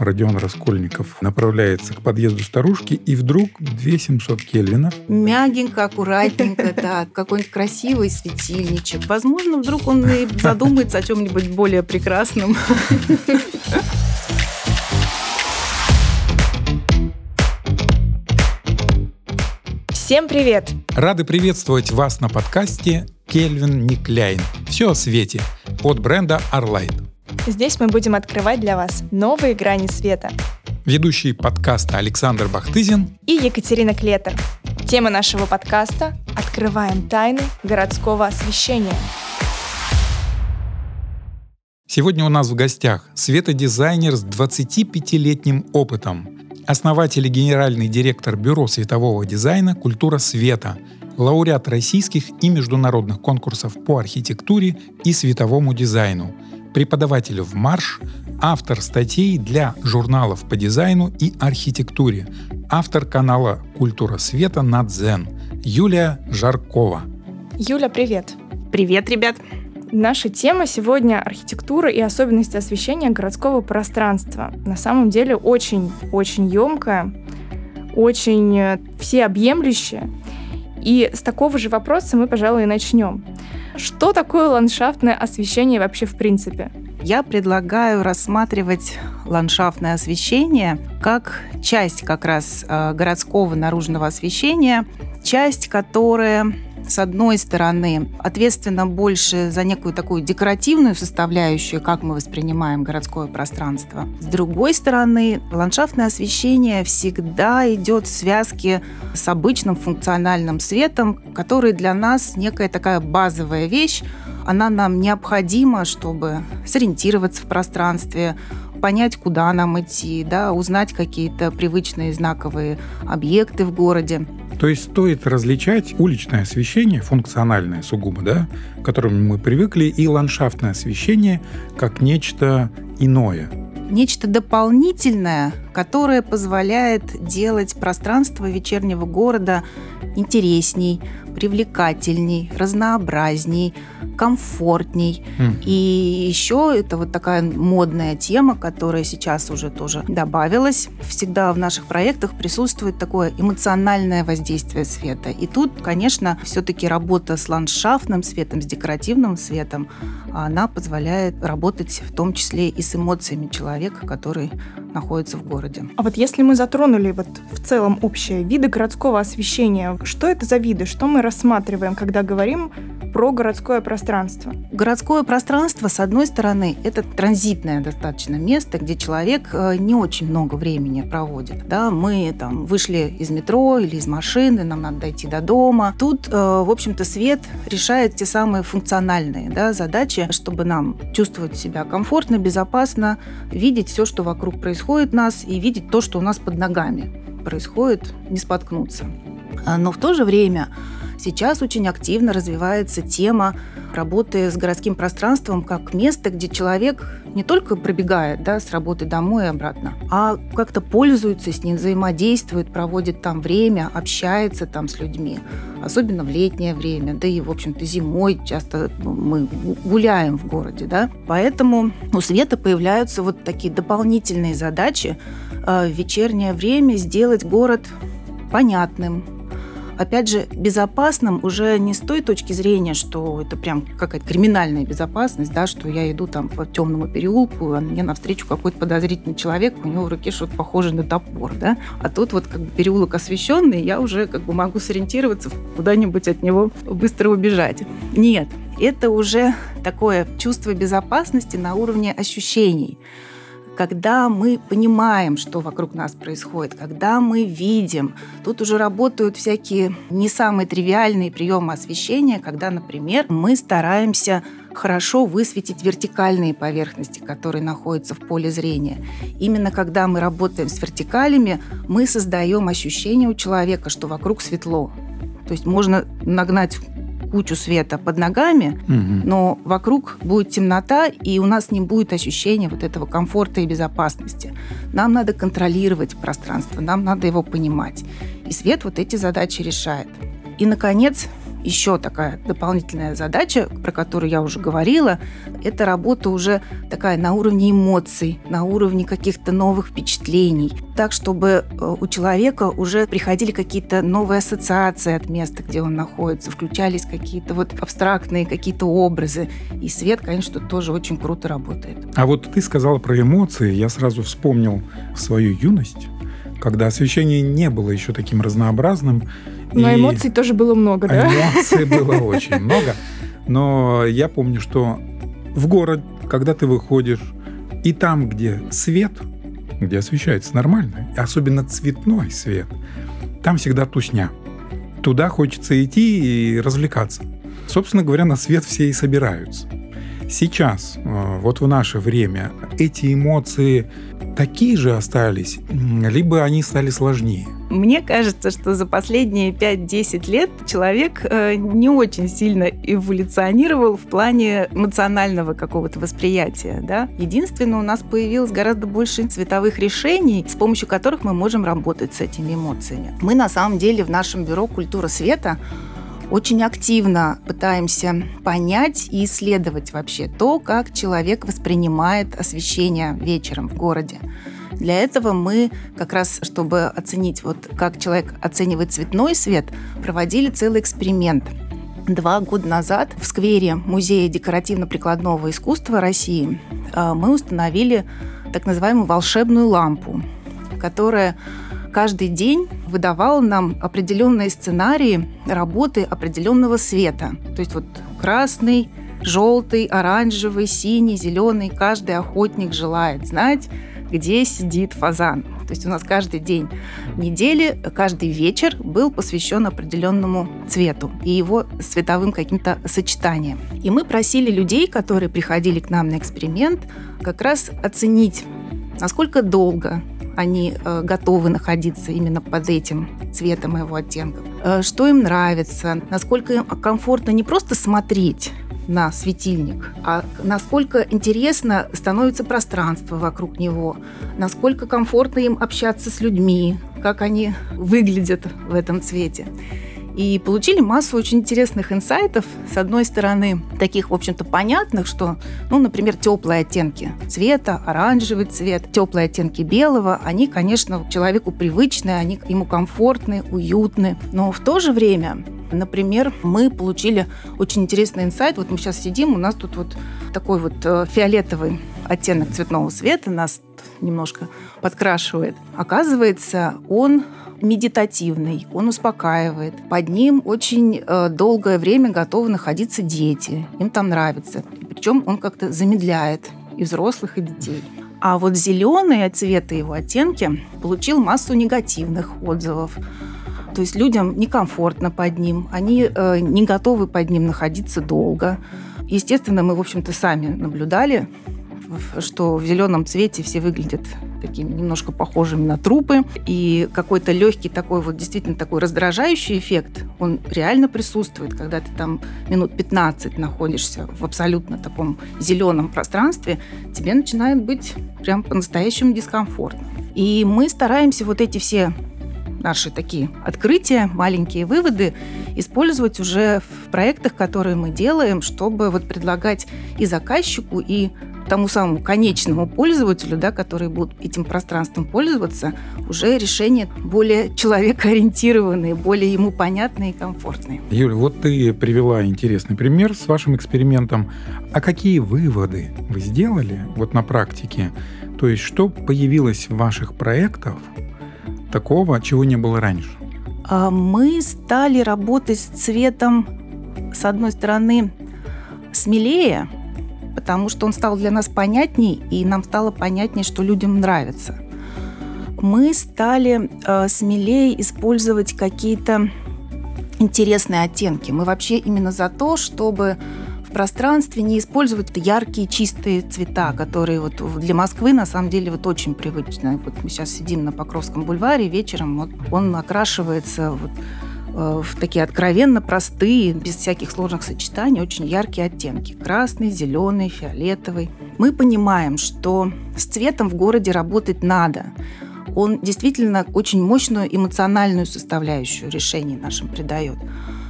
Родион Раскольников направляется к подъезду старушки, и вдруг 2700 кельвинов. Мягенько, аккуратненько, да, какой-нибудь красивый светильничек. Возможно, вдруг он и задумается о чем-нибудь более прекрасном. Всем привет! Рады приветствовать вас на подкасте «Кельвин Никляйн». Все о свете от бренда Arlight. Здесь мы будем открывать для вас новые грани света. Ведущий подкаста Александр Бахтызин и Екатерина Клетер. Тема нашего подкаста «Открываем тайны городского освещения». Сегодня у нас в гостях светодизайнер с 25-летним опытом, основатель и генеральный директор Бюро светового дизайна «Культура света», лауреат российских и международных конкурсов по архитектуре и световому дизайну, преподаватель в Марш, автор статей для журналов по дизайну и архитектуре, автор канала «Культура света» на Дзен, Юлия Жаркова. Юля, привет! Привет, ребят! Наша тема сегодня архитектура и особенности освещения городского пространства. На самом деле очень-очень емкая, очень э, всеобъемлющая. И с такого же вопроса мы, пожалуй, и начнем. Что такое ландшафтное освещение вообще в принципе? Я предлагаю рассматривать ландшафтное освещение как часть как раз э, городского наружного освещения, часть, которая с одной стороны, ответственно больше за некую такую декоративную составляющую, как мы воспринимаем городское пространство. С другой стороны, ландшафтное освещение всегда идет в связке с обычным функциональным светом, который для нас некая такая базовая вещь, она нам необходима, чтобы сориентироваться в пространстве, понять, куда нам идти, да, узнать какие-то привычные знаковые объекты в городе. То есть стоит различать уличное освещение, функциональное сугубо, да, к которому мы привыкли, и ландшафтное освещение как нечто иное. Нечто дополнительное, которое позволяет делать пространство вечернего города интересней, привлекательней, разнообразней, комфортней. Mm. И еще это вот такая модная тема, которая сейчас уже тоже добавилась. Всегда в наших проектах присутствует такое эмоциональное воздействие света. И тут, конечно, все-таки работа с ландшафтным светом, с декоративным светом, она позволяет работать в том числе и с эмоциями человека, который находится в городе. А вот если мы затронули вот в целом общие виды городского освещения, что это за виды, что мы рассматриваем, когда говорим про городское пространство? Городское пространство, с одной стороны, это транзитное достаточно место, где человек э, не очень много времени проводит. Да, мы там вышли из метро или из машины, нам надо дойти до дома. Тут, э, в общем-то, свет решает те самые функциональные да, задачи, чтобы нам чувствовать себя комфортно, безопасно, видеть все, что вокруг происходит нас, и видеть то, что у нас под ногами происходит, не споткнуться. А, но в то же время Сейчас очень активно развивается тема работы с городским пространством как место, где человек не только пробегает да, с работы домой и обратно, а как-то пользуется с ним, взаимодействует, проводит там время, общается там с людьми. Особенно в летнее время, да и, в общем-то, зимой часто мы гуляем в городе. Да? Поэтому у света появляются вот такие дополнительные задачи э, в вечернее время сделать город понятным, опять же, безопасным уже не с той точки зрения, что это прям какая-то криминальная безопасность, да, что я иду там по темному переулку, а мне навстречу какой-то подозрительный человек, у него в руке что-то похоже на топор, да, а тут вот как бы переулок освещенный, я уже как бы могу сориентироваться, куда-нибудь от него быстро убежать. Нет, это уже такое чувство безопасности на уровне ощущений когда мы понимаем, что вокруг нас происходит, когда мы видим. Тут уже работают всякие не самые тривиальные приемы освещения, когда, например, мы стараемся хорошо высветить вертикальные поверхности, которые находятся в поле зрения. Именно когда мы работаем с вертикалями, мы создаем ощущение у человека, что вокруг светло. То есть можно нагнать кучу света под ногами, угу. но вокруг будет темнота, и у нас не будет ощущения вот этого комфорта и безопасности. Нам надо контролировать пространство, нам надо его понимать. И свет вот эти задачи решает. И, наконец, еще такая дополнительная задача, про которую я уже говорила, это работа уже такая на уровне эмоций, на уровне каких-то новых впечатлений, так, чтобы э, у человека уже приходили какие-то новые ассоциации от места, где он находится, включались какие-то вот абстрактные какие-то образы. И свет, конечно, тоже очень круто работает. А вот ты сказала про эмоции, я сразу вспомнил свою юность, когда освещение не было еще таким разнообразным. Но и эмоций тоже было много, да? Эмоций было очень много. Но я помню, что в город, когда ты выходишь, и там, где свет, где освещается нормально, особенно цветной свет, там всегда тусня. Туда хочется идти и развлекаться. Собственно говоря, на свет все и собираются. Сейчас, э, вот в наше время, эти эмоции такие же остались, либо они стали сложнее? Мне кажется, что за последние 5-10 лет человек э, не очень сильно эволюционировал в плане эмоционального какого-то восприятия. Да? Единственное, у нас появилось гораздо больше цветовых решений, с помощью которых мы можем работать с этими эмоциями. Мы на самом деле в нашем бюро «Культура света» очень активно пытаемся понять и исследовать вообще то, как человек воспринимает освещение вечером в городе. Для этого мы как раз, чтобы оценить, вот как человек оценивает цветной свет, проводили целый эксперимент. Два года назад в сквере Музея декоративно-прикладного искусства России э, мы установили так называемую волшебную лампу, которая каждый день выдавал нам определенные сценарии работы определенного света. То есть вот красный, желтый, оранжевый, синий, зеленый. Каждый охотник желает знать, где сидит фазан. То есть у нас каждый день недели, каждый вечер был посвящен определенному цвету и его цветовым каким-то сочетаниям. И мы просили людей, которые приходили к нам на эксперимент, как раз оценить, насколько долго они э, готовы находиться именно под этим цветом его оттенков, э, что им нравится, насколько им комфортно не просто смотреть на светильник, а насколько интересно становится пространство вокруг него, насколько комфортно им общаться с людьми, как они выглядят в этом цвете и получили массу очень интересных инсайтов. С одной стороны, таких, в общем-то, понятных, что, ну, например, теплые оттенки цвета, оранжевый цвет, теплые оттенки белого, они, конечно, человеку привычные, они ему комфортны, уютны. Но в то же время Например, мы получили очень интересный инсайт. Вот мы сейчас сидим, у нас тут вот такой вот э, фиолетовый оттенок цветного света нас немножко подкрашивает. Оказывается, он медитативный, он успокаивает. Под ним очень э, долгое время готовы находиться дети. Им там нравится. Причем он как-то замедляет и взрослых, и детей. А вот зеленые цветы его оттенки получил массу негативных отзывов. То есть людям некомфортно под ним, они э, не готовы под ним находиться долго. Естественно, мы, в общем-то, сами наблюдали, что в зеленом цвете все выглядят такими немножко похожими на трупы. И какой-то легкий такой вот действительно такой раздражающий эффект, он реально присутствует, когда ты там минут 15 находишься в абсолютно таком зеленом пространстве, тебе начинает быть прям по-настоящему дискомфортно. И мы стараемся вот эти все наши такие открытия, маленькие выводы использовать уже в проектах, которые мы делаем, чтобы вот предлагать и заказчику, и тому самому конечному пользователю, да, который будет этим пространством пользоваться, уже решения более человекоориентированные, более ему понятные и комфортные. Юля, вот ты привела интересный пример с вашим экспериментом. А какие выводы вы сделали вот на практике? То есть что появилось в ваших проектах такого, чего не было раньше? А мы стали работать с цветом, с одной стороны, смелее, потому что он стал для нас понятней, и нам стало понятнее, что людям нравится. Мы стали э, смелее использовать какие-то интересные оттенки. Мы вообще именно за то, чтобы в пространстве не использовать яркие чистые цвета, которые вот для Москвы на самом деле вот очень привычны. Вот мы сейчас сидим на Покровском бульваре, вечером вот он окрашивается вот в такие откровенно простые, без всяких сложных сочетаний, очень яркие оттенки. Красный, зеленый, фиолетовый. Мы понимаем, что с цветом в городе работать надо. Он действительно очень мощную эмоциональную составляющую решений нашим придает.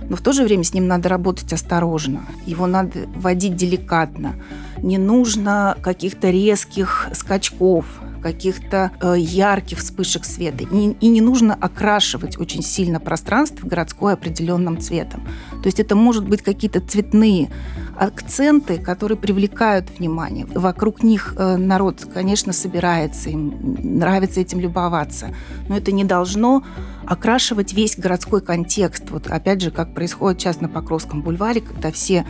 но в то же время с ним надо работать осторожно. Его надо вводить деликатно. Не нужно каких-то резких скачков, каких-то э, ярких вспышек света. И, и не нужно окрашивать очень сильно пространство городское определенным цветом. То есть это может быть какие-то цветные акценты, которые привлекают внимание. Вокруг них э, народ, конечно, собирается, им нравится этим любоваться. Но это не должно окрашивать весь городской контекст. Вот опять же, как происходит сейчас на Покровском бульваре, когда все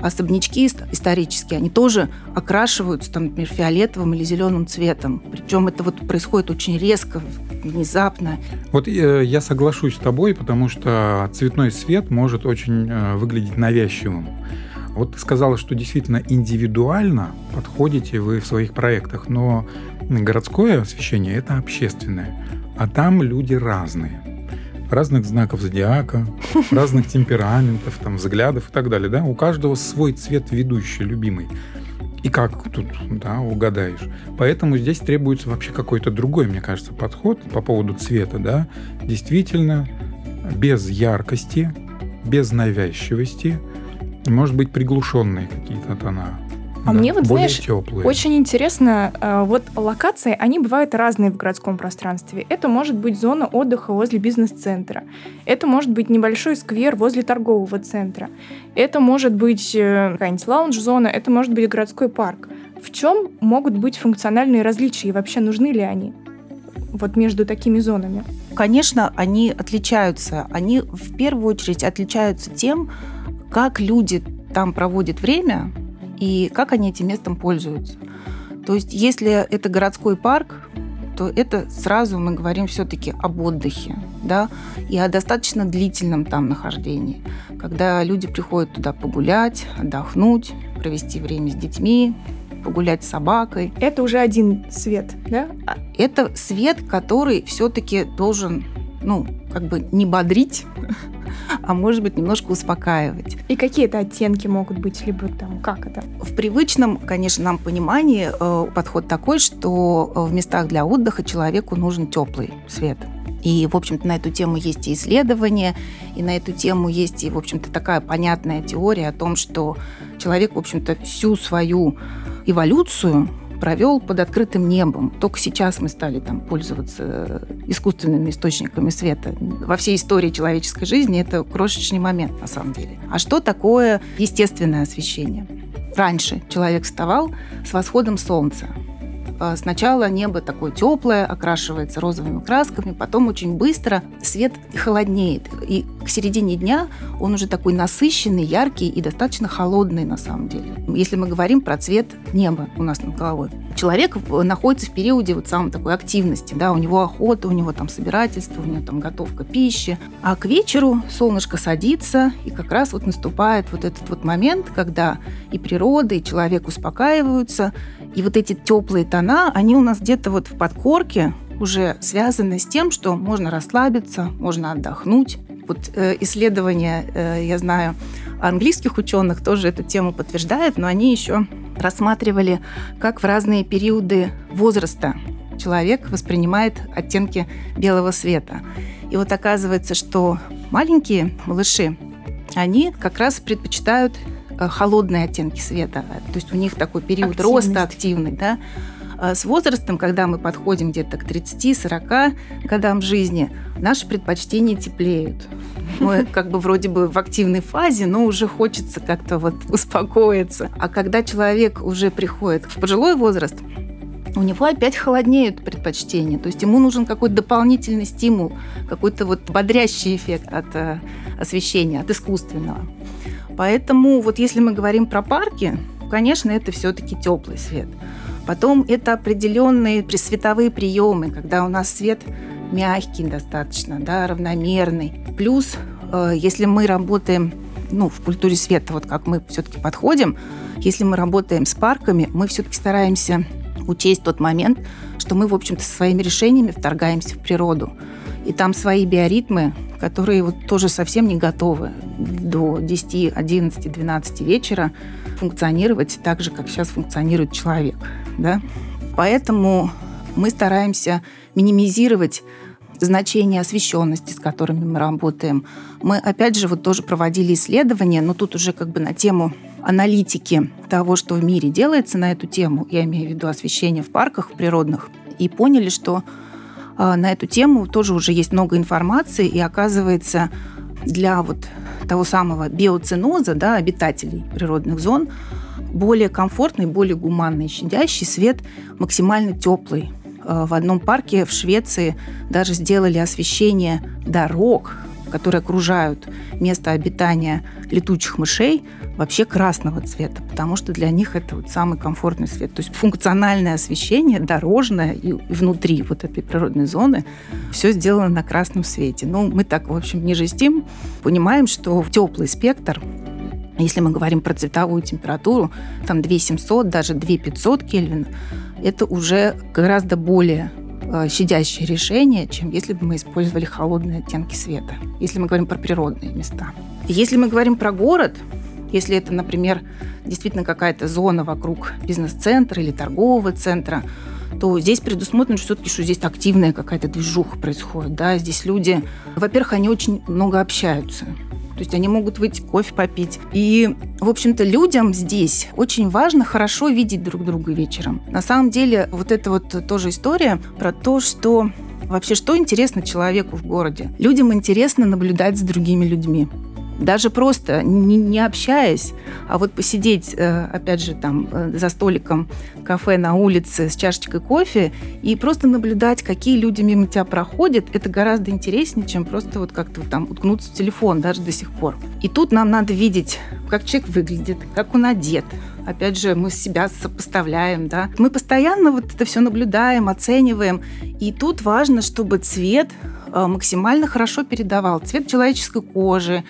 особнячки исторические, они тоже окрашиваются, там, например, фиолетовым или зеленым цветом. Причем это вот происходит очень резко, внезапно. Вот э, я соглашусь с тобой, потому что цветной свет может очень э, выглядеть навязчивым. Вот ты сказала, что действительно индивидуально подходите вы в своих проектах, но городское освещение – это общественное, а там люди разные разных знаков зодиака, разных темпераментов, там, взглядов и так далее. Да? У каждого свой цвет ведущий, любимый. И как тут да, угадаешь? Поэтому здесь требуется вообще какой-то другой, мне кажется, подход по поводу цвета. Да? Действительно, без яркости, без навязчивости, может быть, приглушенные какие-то тона. А да, мне вот, более знаешь, теплые. очень интересно, э, вот локации, они бывают разные в городском пространстве. Это может быть зона отдыха возле бизнес-центра. Это может быть небольшой сквер возле торгового центра. Это может быть э, какая-нибудь лаунж-зона, это может быть городской парк. В чем могут быть функциональные различия и вообще нужны ли они? вот между такими зонами? Конечно, они отличаются. Они в первую очередь отличаются тем, как люди там проводят время, и как они этим местом пользуются. То есть, если это городской парк, то это сразу мы говорим все-таки об отдыхе, да, и о достаточно длительном там нахождении, когда люди приходят туда погулять, отдохнуть, провести время с детьми, погулять с собакой. Это уже один свет, да? А это свет, который все-таки должен, ну, как бы не бодрить, а может быть немножко успокаивать. И какие это оттенки могут быть, либо там как это? В привычном, конечно, нам понимании э, подход такой, что э, в местах для отдыха человеку нужен теплый свет. И, в общем-то, на эту тему есть и исследования, и на эту тему есть и, в общем-то, такая понятная теория о том, что человек, в общем-то, всю свою эволюцию провел под открытым небом. Только сейчас мы стали там пользоваться искусственными источниками света. Во всей истории человеческой жизни это крошечный момент на самом деле. А что такое естественное освещение? Раньше человек вставал с восходом солнца. А, сначала небо такое теплое, окрашивается розовыми красками, потом очень быстро свет холоднеет. И к середине дня он уже такой насыщенный, яркий и достаточно холодный на самом деле. Если мы говорим про цвет неба у нас над головой. Человек находится в периоде вот самой такой активности, да, у него охота, у него там собирательство, у него там готовка пищи. А к вечеру солнышко садится, и как раз вот наступает вот этот вот момент, когда и природа, и человек успокаиваются, и вот эти теплые тона, они у нас где-то вот в подкорке уже связаны с тем, что можно расслабиться, можно отдохнуть. Вот э, исследования, э, я знаю, английских ученых тоже эту тему подтверждают, но они еще рассматривали, как в разные периоды возраста человек воспринимает оттенки белого света. И вот оказывается, что маленькие малыши, они как раз предпочитают холодные оттенки света. То есть у них такой период Активность. роста активный, да. А с возрастом, когда мы подходим где-то к 30-40 годам жизни, наши предпочтения теплеют. Мы как бы вроде бы в активной фазе, но уже хочется как-то вот успокоиться. А когда человек уже приходит в пожилой возраст, у него опять холоднеют предпочтения. То есть ему нужен какой-то дополнительный стимул, какой-то вот бодрящий эффект от э, освещения, от искусственного. Поэтому вот если мы говорим про парки, конечно, это все-таки теплый свет. Потом это определенные световые приемы, когда у нас свет мягкий достаточно, да, равномерный. Плюс, э, если мы работаем ну, в культуре света, вот как мы все-таки подходим, если мы работаем с парками, мы все-таки стараемся учесть тот момент, что мы, в общем-то, своими решениями вторгаемся в природу. И там свои биоритмы, которые вот тоже совсем не готовы до 10, 11, 12 вечера функционировать так же, как сейчас функционирует человек. Да? Поэтому мы стараемся минимизировать значение освещенности, с которыми мы работаем. Мы, опять же, вот тоже проводили исследования, но тут уже как бы на тему аналитики того, что в мире делается на эту тему, я имею в виду освещение в парках природных, и поняли, что на эту тему тоже уже есть много информации, и оказывается, для вот того самого биоценоза, да, обитателей природных зон, более комфортный, более гуманный, щадящий свет максимально теплый. Э, в одном парке в Швеции даже сделали освещение дорог, которые окружают место обитания летучих мышей, вообще красного цвета, потому что для них это вот самый комфортный свет. То есть функциональное освещение, дорожное и внутри вот этой природной зоны, все сделано на красном свете. Ну, мы так, в общем, не жестим, понимаем, что теплый спектр если мы говорим про цветовую температуру, там 2700, даже 2500 Кельвин, это уже гораздо более щадящее решение, чем если бы мы использовали холодные оттенки света, если мы говорим про природные места. Если мы говорим про город, если это, например, действительно какая-то зона вокруг бизнес-центра или торгового центра, то здесь предусмотрено все-таки, что здесь активная какая-то движуха происходит. Да? Здесь люди, во-первых, они очень много общаются. То есть они могут выйти кофе попить. И, в общем-то, людям здесь очень важно хорошо видеть друг друга вечером. На самом деле, вот это вот тоже история про то, что Вообще, что интересно человеку в городе? Людям интересно наблюдать за другими людьми даже просто не, не общаясь, а вот посидеть, э, опять же, там э, за столиком кафе на улице с чашечкой кофе и просто наблюдать, какие люди мимо тебя проходят, это гораздо интереснее, чем просто вот как-то там уткнуться в телефон даже до сих пор. И тут нам надо видеть, как человек выглядит, как он одет, опять же, мы себя сопоставляем, да. Мы постоянно вот это все наблюдаем, оцениваем. И тут важно, чтобы цвет максимально хорошо передавал. Цвет человеческой кожи,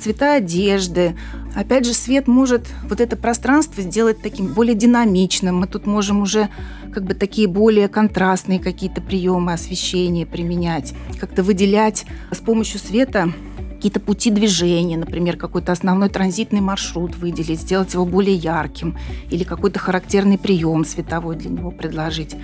цвета одежды. Опять же, свет может вот это пространство сделать таким более динамичным. Мы тут можем уже как бы такие более контрастные какие-то приемы освещения применять, как-то выделять с помощью света какие-то пути движения, например, какой-то основной транзитный маршрут выделить, сделать его более ярким, или какой-то характерный прием световой для него предложить.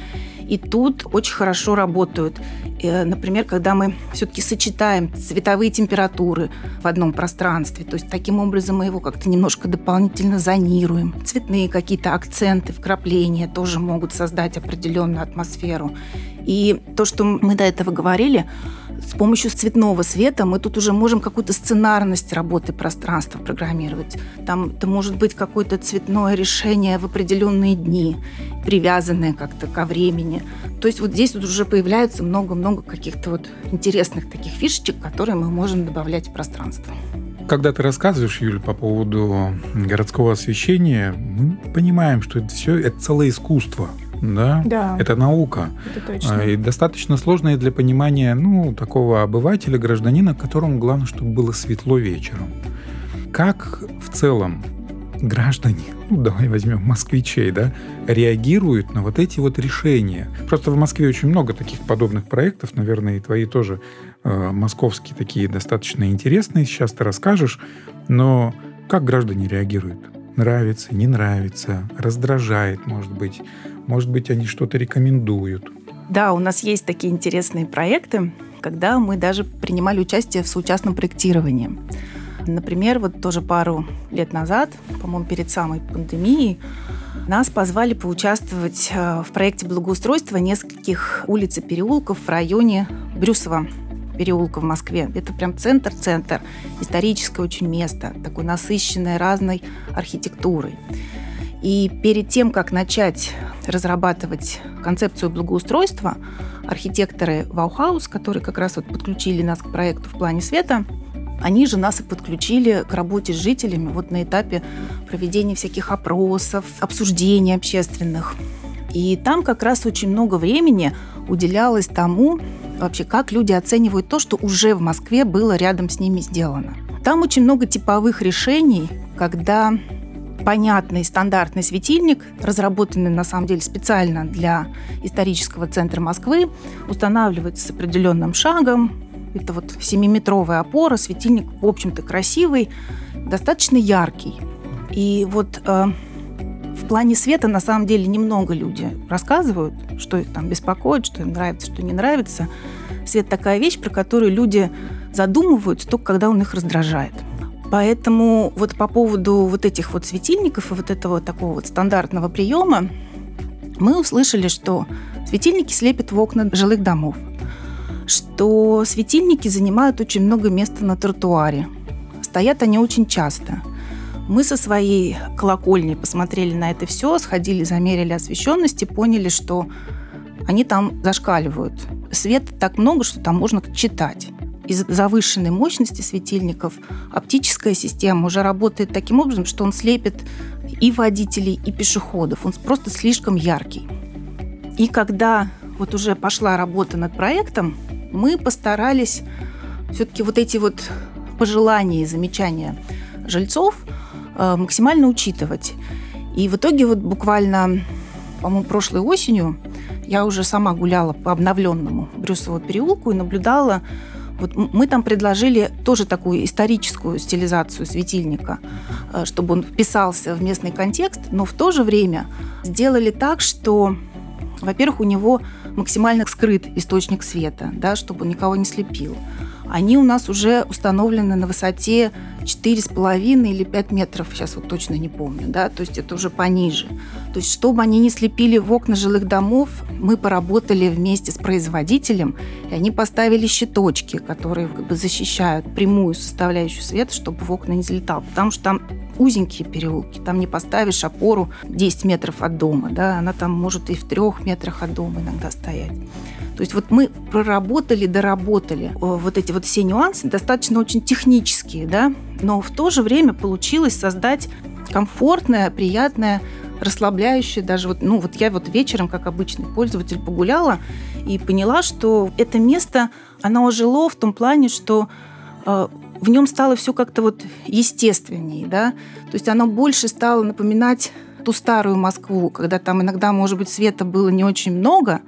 И тут очень хорошо работают. Э, например, когда мы все-таки сочетаем цветовые температуры в одном пространстве, то есть таким образом мы его как-то немножко дополнительно зонируем. Цветные какие-то акценты, вкрапления тоже могут создать определенную атмосферу. И то, что мы до этого говорили, с помощью цветного света мы тут уже можем какую-то сценарность работы пространства программировать. Там это может быть какое-то цветное решение в определенные дни, привязанное как-то ко времени. То есть вот здесь вот уже появляется много-много каких-то вот интересных таких фишечек, которые мы можем добавлять в пространство. Когда ты рассказываешь, Юль, по поводу городского освещения, мы понимаем, что это все это целое искусство да? Да. Это наука. Это точно. И достаточно сложная для понимания, ну, такого обывателя, гражданина, которому главное, чтобы было светло вечером. Как в целом граждане, ну, давай возьмем москвичей, да, реагируют на вот эти вот решения. Просто в Москве очень много таких подобных проектов, наверное, и твои тоже э, московские такие достаточно интересные, сейчас ты расскажешь, но как граждане реагируют? Нравится, не нравится, раздражает, может быть. Может быть, они что-то рекомендуют. Да, у нас есть такие интересные проекты, когда мы даже принимали участие в соучастном проектировании. Например, вот тоже пару лет назад, по-моему, перед самой пандемией, нас позвали поучаствовать э, в проекте благоустройства нескольких улиц и переулков в районе Брюсова переулка в Москве. Это прям центр-центр, историческое очень место, такое насыщенное разной архитектурой. И перед тем, как начать разрабатывать концепцию благоустройства, архитекторы Ваухаус, которые как раз вот подключили нас к проекту в плане света, они же нас и подключили к работе с жителями вот на этапе проведения всяких опросов, обсуждений общественных. И там как раз очень много времени уделялось тому, вообще, как люди оценивают то, что уже в Москве было рядом с ними сделано. Там очень много типовых решений, когда понятный стандартный светильник, разработанный на самом деле специально для исторического центра Москвы, устанавливается с определенным шагом. Это вот 7-метровая опора, светильник, в общем-то, красивый, достаточно яркий. И вот э, в плане света на самом деле немного люди рассказывают, что их там беспокоит, что им нравится, что не нравится. Свет такая вещь, про которую люди задумываются только когда он их раздражает. Поэтому вот по поводу вот этих вот светильников и вот этого такого вот стандартного приема мы услышали, что светильники слепят в окна жилых домов, что светильники занимают очень много места на тротуаре. Стоят они очень часто. Мы со своей колокольни посмотрели на это все, сходили, замерили освещенность и поняли, что они там зашкаливают. Света так много, что там можно читать. Из завышенной мощности светильников оптическая система уже работает таким образом, что он слепит и водителей, и пешеходов. Он просто слишком яркий. И когда вот уже пошла работа над проектом, мы постарались все-таки вот эти вот пожелания и замечания жильцов э, максимально учитывать. И в итоге вот буквально, по-моему, прошлой осенью я уже сама гуляла по обновленному Брюсову переулку и наблюдала вот мы там предложили тоже такую историческую стилизацию светильника, э, чтобы он вписался в местный контекст, но в то же время сделали так, что, во-первых, у него максимально скрыт источник света, да, чтобы он никого не слепил они у нас уже установлены на высоте 4,5 или 5 метров, сейчас вот точно не помню, да, то есть это уже пониже. То есть чтобы они не слепили в окна жилых домов, мы поработали вместе с производителем, и они поставили щиточки, которые как бы защищают прямую составляющую света, чтобы в окна не залетал, потому что там узенькие переулки, там не поставишь опору 10 метров от дома, да, она там может и в трех метрах от дома иногда стоять. То есть вот мы проработали, доработали э, вот эти вот все нюансы, достаточно очень технические, да, но в то же время получилось создать комфортное, приятное, расслабляющее. Даже вот, ну вот я вот вечером, как обычный пользователь, погуляла и поняла, что это место, оно ожило в том плане, что э, в нем стало все как-то вот естественнее, да, то есть оно больше стало напоминать ту старую Москву, когда там иногда, может быть, света было не очень много,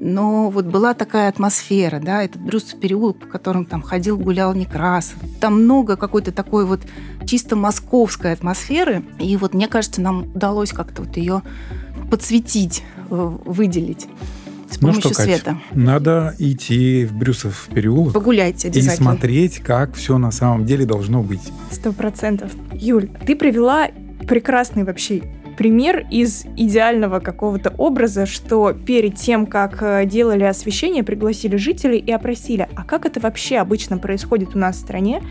но вот была такая атмосфера, да, этот Брюсов переулок, по которому там ходил, гулял Некрасов. Там много какой-то такой вот чисто московской атмосферы, и вот мне кажется, нам удалось как-то вот ее подсветить, э, выделить с ну помощью что, света. Кать, надо идти в Брюсов переулок. Обязательно. И смотреть, как все на самом деле должно быть. Сто процентов. Юль, ты привела прекрасный вообще пример из идеального какого-то образа, что перед тем, как э, делали освещение, пригласили жителей и опросили, а как это вообще обычно происходит у нас в стране,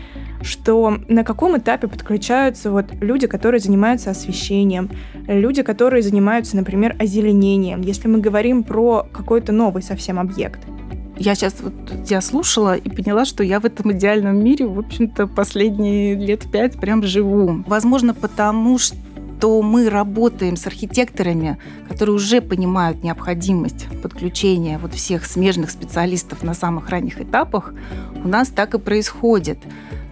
что на каком этапе подключаются вот люди, которые занимаются освещением, люди, которые занимаются, например, озеленением, если мы говорим про какой-то новый совсем объект. Я сейчас вот тебя слушала и поняла, что я в этом идеальном мире, в общем-то, последние лет пять прям живу. Возможно, потому что что мы работаем с архитекторами, которые уже понимают необходимость подключения вот всех смежных специалистов на самых ранних этапах, у нас так и происходит.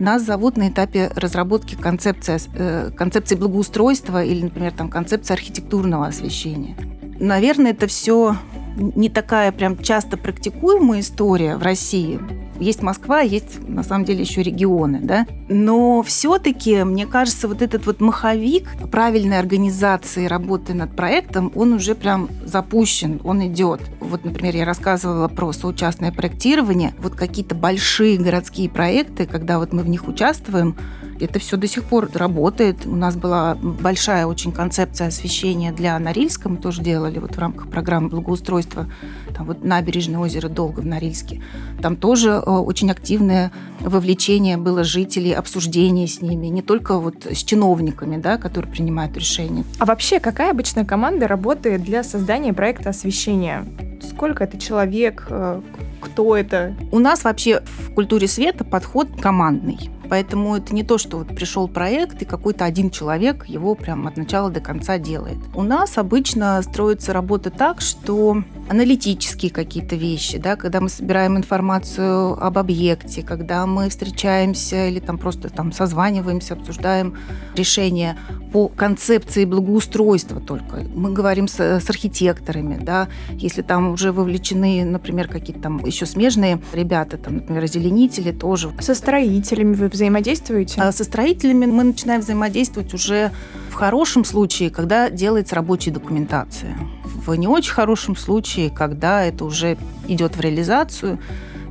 Нас зовут на этапе разработки концепции, э, концепции благоустройства или, например, там, концепции архитектурного освещения. Наверное, это все не такая прям часто практикуемая история в России. Есть Москва, есть на самом деле еще регионы, да. Но все-таки, мне кажется, вот этот вот маховик правильной организации работы над проектом, он уже прям запущен, он идет. Вот, например, я рассказывала про соучастное проектирование. Вот какие-то большие городские проекты, когда вот мы в них участвуем, это все до сих пор работает. У нас была большая очень концепция освещения для Норильска. Мы тоже делали вот в рамках программы благоустройства. Там вот набережное озеро Долго в Норильске. Там тоже э, очень активное вовлечение было жителей, обсуждение с ними, не только вот с чиновниками, да, которые принимают решения. А вообще, какая обычная команда работает для создания проекта освещения? Сколько это человек? Э, кто это? У нас вообще в культуре света подход командный. Поэтому это не то, что вот пришел проект, и какой-то один человек его прям от начала до конца делает. У нас обычно строится работа так, что аналитические какие-то вещи, да, когда мы собираем информацию об объекте, когда мы встречаемся или там просто там созваниваемся, обсуждаем решения по концепции благоустройства только. Мы говорим с, с архитекторами, да, если там уже вовлечены, например, какие-то там еще смежные ребята, там, например, озеленители тоже. Со строителями вы взаимодействуете? А со строителями мы начинаем взаимодействовать уже в хорошем случае, когда делается рабочая документация. В не очень хорошем случае, когда это уже идет в реализацию,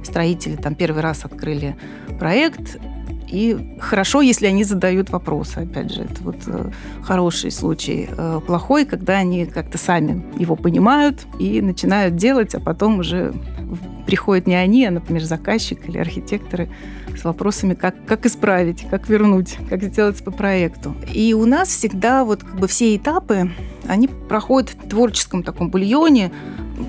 строители там первый раз открыли проект, и хорошо, если они задают вопросы. Опять же, это вот э, хороший случай. Э, плохой, когда они как-то сами его понимают и начинают делать, а потом уже приходят не они, а, например, заказчик или архитекторы с вопросами, как, как исправить, как вернуть, как сделать по проекту. И у нас всегда вот как бы все этапы, они проходят в творческом таком бульоне,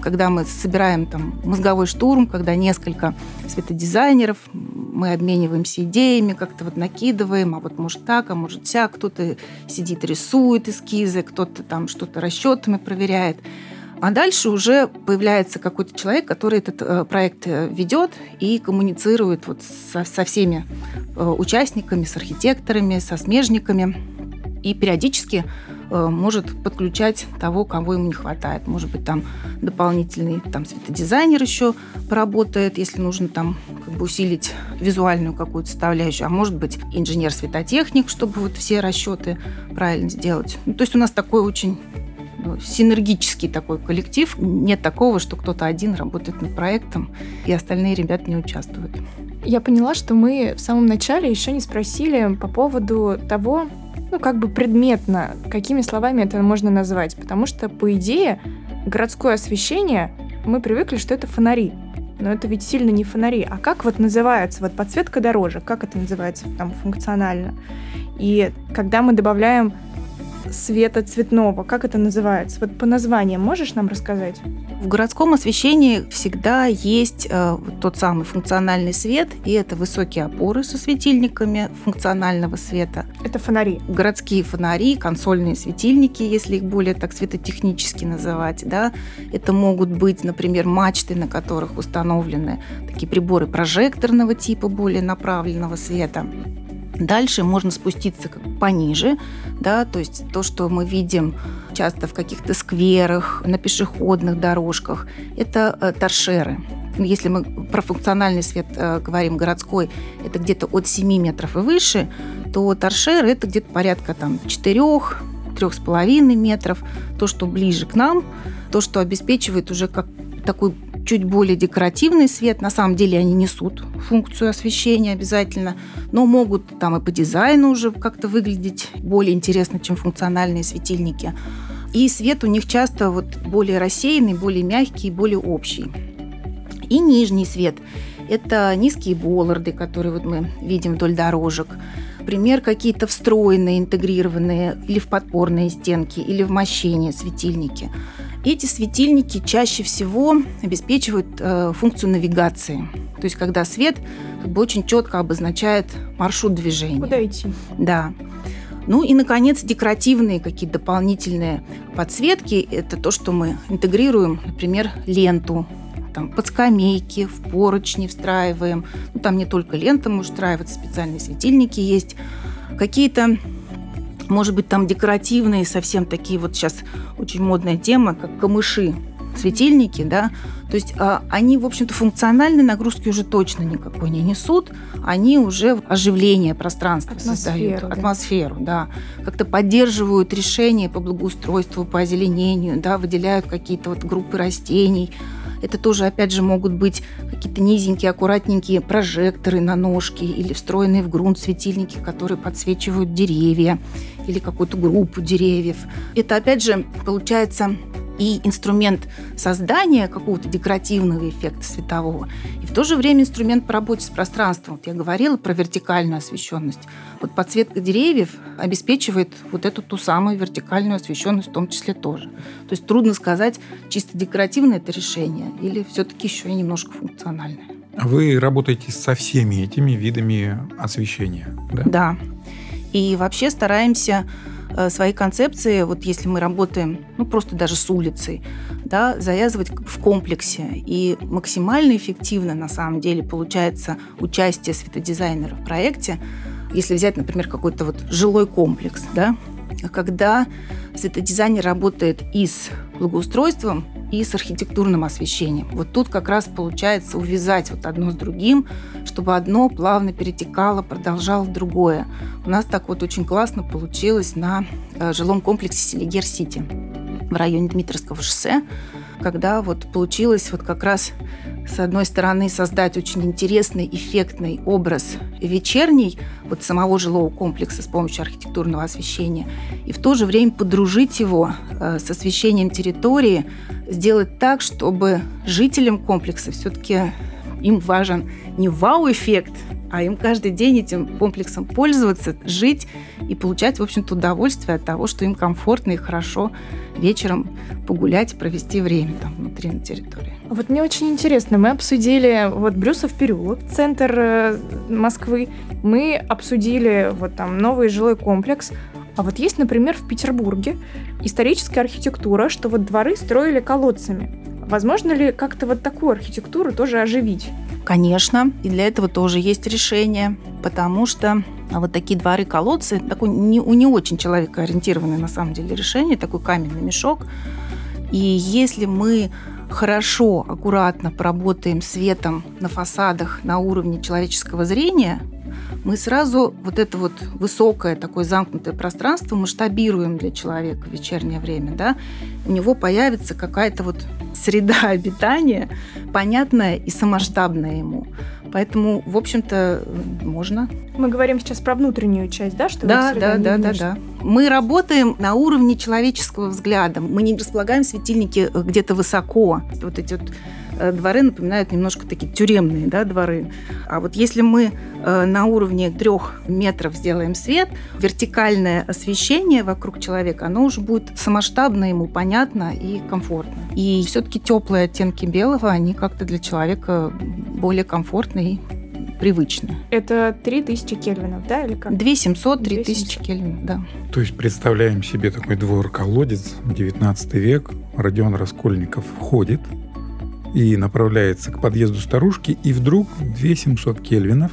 когда мы собираем там мозговой штурм, когда несколько светодизайнеров, мы обмениваемся идеями, как-то вот накидываем, а вот может так, а может вся, кто-то сидит рисует эскизы, кто-то там что-то расчетами проверяет. А дальше уже появляется какой-то человек, который этот э, проект э, ведет и коммуницирует вот со, со всеми э, участниками, с архитекторами, со смежниками. И периодически может подключать того, кого ему не хватает. Может быть, там дополнительный там, светодизайнер еще поработает, если нужно там как бы усилить визуальную какую-то составляющую. А может быть, инженер-светотехник, чтобы вот все расчеты правильно сделать. Ну, то есть у нас такой очень синергический такой коллектив. Нет такого, что кто-то один работает над проектом, и остальные ребята не участвуют. Я поняла, что мы в самом начале еще не спросили по поводу того, ну, как бы предметно, какими словами это можно назвать. Потому что, по идее, городское освещение, мы привыкли, что это фонари. Но это ведь сильно не фонари. А как вот называется вот подсветка дорожек? Как это называется там функционально? И когда мы добавляем света цветного, как это называется? Вот по названиям можешь нам рассказать? В городском освещении всегда есть э, тот самый функциональный свет, и это высокие опоры со светильниками функционального света. Это фонари. Городские фонари, консольные светильники, если их более так светотехнически называть. Да? Это могут быть, например, мачты, на которых установлены такие приборы прожекторного типа, более направленного света. Дальше можно спуститься как пониже, да, то есть то, что мы видим часто в каких-то скверах, на пешеходных дорожках, это э, торшеры. Если мы про функциональный свет э, говорим городской, это где-то от 7 метров и выше, то торшер это где-то порядка там 4 трех с половиной метров, то, что ближе к нам, то, что обеспечивает уже как такой чуть более декоративный свет. На самом деле они несут функцию освещения обязательно, но могут там и по дизайну уже как-то выглядеть более интересно, чем функциональные светильники. И свет у них часто вот более рассеянный, более мягкий, более общий. И нижний свет – это низкие болларды, которые вот мы видим вдоль дорожек. Например, какие-то встроенные, интегрированные или в подпорные стенки, или в мощение светильники – эти светильники чаще всего обеспечивают э, функцию навигации. То есть, когда свет как бы, очень четко обозначает маршрут движения. Куда идти? Да. Ну и, наконец, декоративные какие-то дополнительные подсветки – это то, что мы интегрируем, например, ленту, там, под скамейки, в поручни встраиваем. Ну, там не только лента может встраиваться, специальные светильники есть. Какие-то может быть, там декоративные, совсем такие вот сейчас очень модная тема, как камыши, светильники, да, то есть а, они, в общем-то, функциональной нагрузки уже точно никакой не несут, они уже оживление пространства атмосферу, создают, да. атмосферу, да, как-то поддерживают решения по благоустройству, по озеленению, да, выделяют какие-то вот группы растений, это тоже, опять же, могут быть какие-то низенькие, аккуратненькие прожекторы на ножке или встроенные в грунт светильники, которые подсвечивают деревья или какую-то группу деревьев. Это, опять же, получается и инструмент создания какого-то декоративного эффекта светового, и в то же время инструмент по работе с пространством. Вот я говорила про вертикальную освещенность. Вот подсветка деревьев обеспечивает вот эту ту самую вертикальную освещенность в том числе тоже. То есть трудно сказать, чисто декоративное это решение или все-таки еще и немножко функциональное. Вы работаете со всеми этими видами освещения, да? Да. И вообще стараемся Э, свои концепции, вот если мы работаем, ну, просто даже с улицей, да, завязывать в комплексе. И максимально эффективно, на самом деле, получается участие светодизайнера в проекте, если взять, например, какой-то вот жилой комплекс, да, когда светодизайнер работает и с благоустройством, и с архитектурным освещением. Вот тут как раз получается увязать вот одно с другим, чтобы одно плавно перетекало, продолжало другое. У нас так вот очень классно получилось на э, жилом комплексе Селигер-Сити в районе Дмитровского шоссе, когда вот получилось вот как раз с одной стороны, создать очень интересный, эффектный образ вечерний вот самого жилого комплекса с помощью архитектурного освещения, и в то же время подружить его э, с освещением территории, сделать так, чтобы жителям комплекса все-таки им важен не вау-эффект, а им каждый день этим комплексом пользоваться, жить и получать, в общем-то, удовольствие от того, что им комфортно и хорошо вечером погулять, провести время там внутри на территории. Вот мне очень интересно, мы обсудили вот Брюсов переулок, центр э, Москвы, мы обсудили вот там новый жилой комплекс, а вот есть, например, в Петербурге историческая архитектура, что вот дворы строили колодцами. Возможно ли как-то вот такую архитектуру тоже оживить? Конечно, и для этого тоже есть решение, потому что вот такие дворы-колодцы, такой не, не очень человекоориентированное на самом деле решение, такой каменный мешок. И если мы хорошо, аккуратно поработаем светом на фасадах на уровне человеческого зрения, мы сразу вот это вот высокое такое замкнутое пространство масштабируем для человека в вечернее время, да, у него появится какая-то вот среда обитания, понятная и самоштабная ему. Поэтому, в общем-то, можно. Мы говорим сейчас про внутреннюю часть, да? Что да, да, да, да, да. Мы работаем на уровне человеческого взгляда. Мы не располагаем светильники где-то высоко. Вот эти вот Э, дворы напоминают немножко такие тюремные да, дворы. А вот если мы э, на уровне трех метров сделаем свет, вертикальное освещение вокруг человека, оно уже будет самоштабно ему понятно и комфортно. И все-таки теплые оттенки белого, они как-то для человека более комфортны и привычны. Это 3000 кельвинов, да, или как? 2700, 3000 кельвинов, да. То есть представляем себе такой двор-колодец, 19 век, Родион Раскольников входит, и направляется к подъезду старушки, и вдруг 2700 кельвинов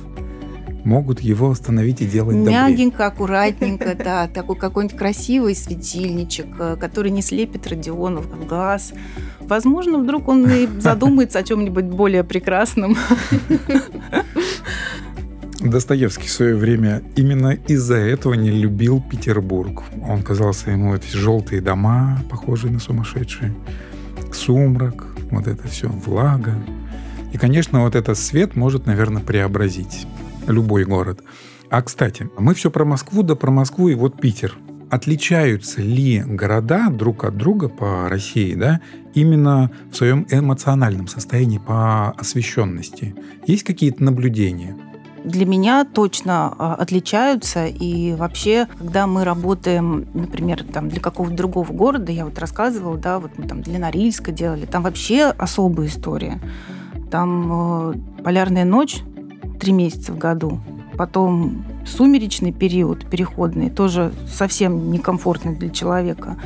могут его остановить и делать Мягенько, добрее. аккуратненько, да. Такой какой-нибудь красивый светильничек, э, который не слепит Родионов в глаз. Возможно, вдруг он и задумается о чем-нибудь более прекрасном. Достоевский в свое время именно из-за этого не любил Петербург. Он казался ему эти желтые дома, похожие на сумасшедшие, сумрак, вот это все, влага. И, конечно, вот этот свет может, наверное, преобразить любой город. А, кстати, мы все про Москву, да про Москву и вот Питер. Отличаются ли города друг от друга по России, да, именно в своем эмоциональном состоянии по освещенности? Есть какие-то наблюдения? Для меня точно а, отличаются. И вообще, когда мы работаем, например, там, для какого-то другого города, я вот рассказывала, да, вот мы там для Норильска делали, там вообще особая история. Там э, полярная ночь три месяца в году, потом сумеречный период, переходный, тоже совсем некомфортный для человека.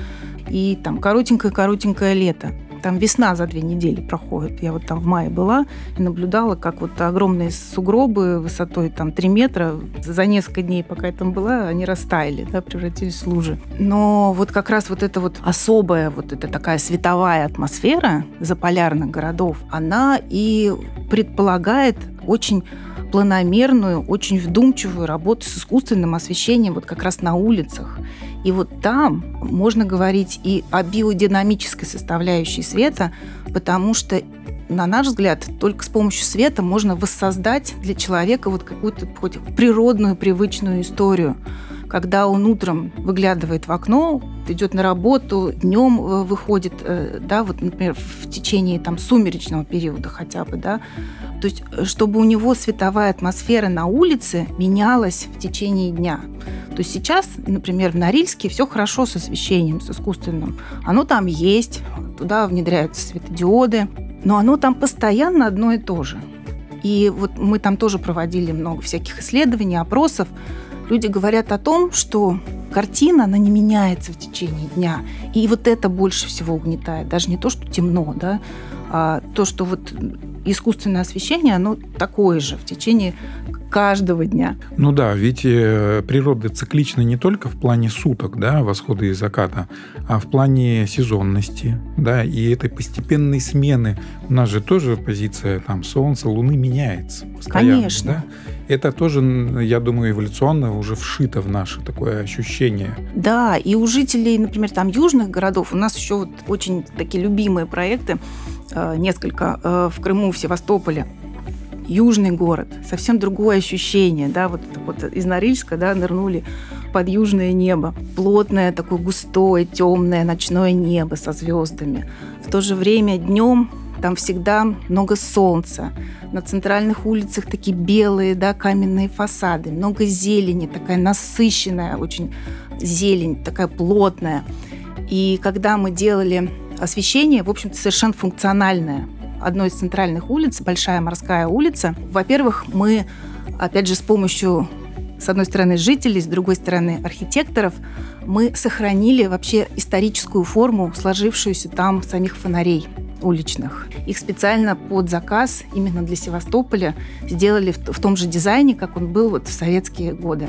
И там коротенькое-коротенькое лето. Там весна за две недели проходит. Я вот там в мае была и наблюдала, как вот огромные сугробы высотой там 3 метра за несколько дней, пока я там была, они растаяли, да, превратились в лужи. Но вот как раз вот эта вот особая, вот эта такая световая атмосфера заполярных городов, она и предполагает очень планомерную, очень вдумчивую работу с искусственным освещением вот как раз на улицах. И вот там можно говорить и о биодинамической составляющей света, потому что на наш взгляд, только с помощью света можно воссоздать для человека вот какую-то хоть природную, привычную историю. Когда он утром выглядывает в окно, идет на работу, днем э, выходит, э, да, вот, например, в течение там сумеречного периода хотя бы, да, то есть, э, чтобы у него световая атмосфера на улице менялась в течение дня. То есть сейчас, например, в Норильске все хорошо с освещением, с искусственным. Оно там есть, туда внедряются светодиоды, но оно там постоянно одно и то же. И вот мы там тоже проводили много всяких исследований, опросов. Люди говорят о том, что картина, она не меняется в течение дня. И вот это больше всего угнетает. Даже не то, что темно, да, а то, что вот искусственное освещение, оно такое же в течение каждого дня. Ну да, ведь э, природа циклична не только в плане суток, да, восхода и заката, а в плане сезонности, да, и этой постепенной смены. У нас же тоже позиция там Солнца, Луны меняется постоянно. Конечно. Да? Это тоже, я думаю, эволюционно уже вшито в наше такое ощущение. Да, и у жителей, например, там южных городов у нас еще вот очень такие любимые проекты несколько э, в Крыму, в Севастополе. Южный город, совсем другое ощущение, да, вот, вот из Норильска, да, нырнули под южное небо. Плотное, такое густое, темное ночное небо со звездами. В то же время днем там всегда много солнца. На центральных улицах такие белые, да, каменные фасады, много зелени, такая насыщенная очень зелень, такая плотная. И когда мы делали освещение, в общем-то, совершенно функциональное. Одной из центральных улиц, Большая морская улица. Во-первых, мы, опять же, с помощью с одной стороны жителей, с другой стороны архитекторов, мы сохранили вообще историческую форму, сложившуюся там самих фонарей уличных. Их специально под заказ именно для Севастополя сделали в, в том же дизайне, как он был вот в советские годы.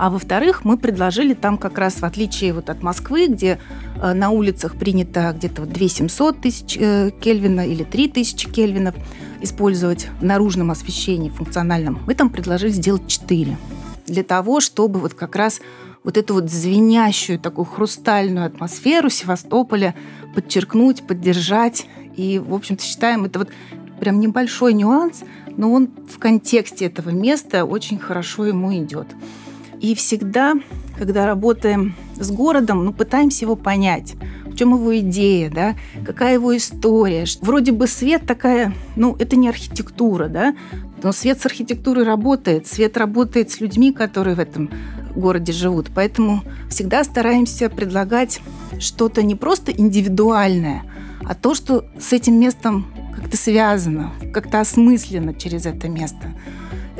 А во-вторых, мы предложили там как раз, в отличие вот от Москвы, где э, на улицах принято где-то вот 2 700 тысяч э, Кельвина или 3 тысячи Кельвинов использовать в наружном освещении функциональном, мы там предложили сделать 4. Для того, чтобы вот как раз вот эту вот звенящую, такую хрустальную атмосферу Севастополя подчеркнуть, поддержать и, в общем-то, считаем это вот прям небольшой нюанс, но он в контексте этого места очень хорошо ему идет. И всегда, когда работаем с городом, ну, пытаемся его понять. В чем его идея, да? Какая его история? Вроде бы свет такая, ну, это не архитектура, да? Но свет с архитектурой работает. Свет работает с людьми, которые в этом городе живут. Поэтому всегда стараемся предлагать что-то не просто индивидуальное, а то, что с этим местом как-то связано, как-то осмысленно через это место.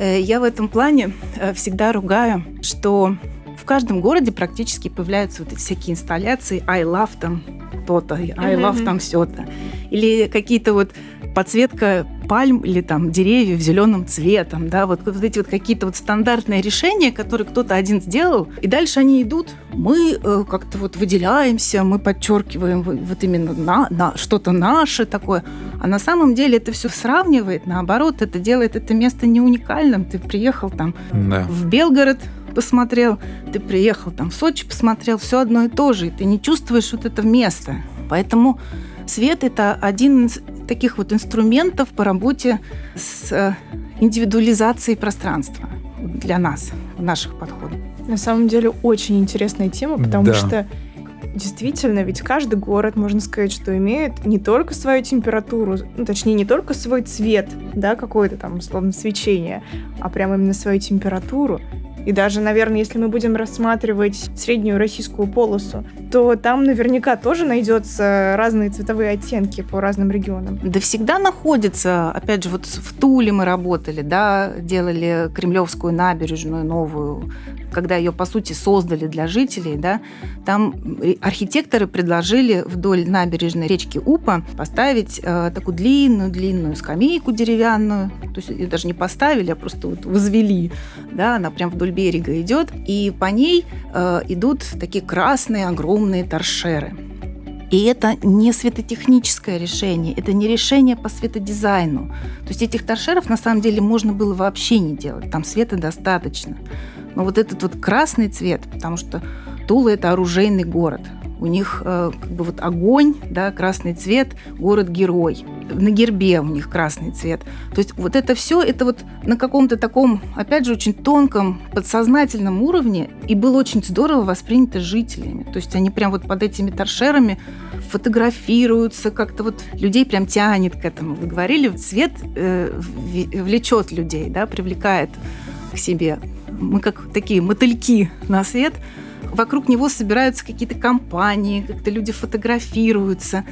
Э, я в этом плане э, всегда ругаю, что в каждом городе практически появляются вот эти всякие инсталляции I love там то-то, I love там все-то. Или какие-то вот подсветка пальм или там деревьев зеленым цветом, да, вот, вот эти вот какие-то вот стандартные решения, которые кто-то один сделал, и дальше они идут, мы э, как-то вот выделяемся, мы подчеркиваем вот именно на, на что-то наше такое, а на самом деле это все сравнивает, наоборот, это делает это место не уникальным, ты приехал там да. в Белгород, посмотрел, ты приехал там в Сочи, посмотрел, все одно и то же, и ты не чувствуешь вот это место. Поэтому свет – это один таких вот инструментов по работе с э, индивидуализацией пространства для нас, в наших подходах. На самом деле очень интересная тема, потому да. что действительно, ведь каждый город, можно сказать, что имеет не только свою температуру, ну, точнее, не только свой цвет, да, какое-то там, условно, свечение, а прямо именно свою температуру. И даже, наверное, если мы будем рассматривать среднюю российскую полосу, то там наверняка тоже найдется разные цветовые оттенки по разным регионам. Да всегда находится. Опять же, вот в Туле мы работали, да, делали Кремлевскую набережную новую, когда ее, по сути, создали для жителей, да, там архитекторы предложили вдоль набережной речки Упа поставить э, такую длинную-длинную скамейку деревянную. То есть ее даже не поставили, а просто вот возвели. Да, она прям вдоль берега идет. И по ней э, идут такие красные огромные торшеры. И это не светотехническое решение, это не решение по светодизайну. То есть этих торшеров на самом деле можно было вообще не делать, там света достаточно. Но вот этот вот красный цвет, потому что Тула – это оружейный город. У них э, как бы вот огонь, да, красный цвет, город-герой. На гербе у них красный цвет. То есть вот это все, это вот на каком-то таком, опять же, очень тонком, подсознательном уровне, и было очень здорово воспринято жителями. То есть они прям вот под этими торшерами фотографируются, как-то вот людей прям тянет к этому. Вы говорили, цвет э, влечет людей, да, привлекает к себе мы как такие мотыльки на свет, вокруг него собираются какие-то компании, как-то люди фотографируются.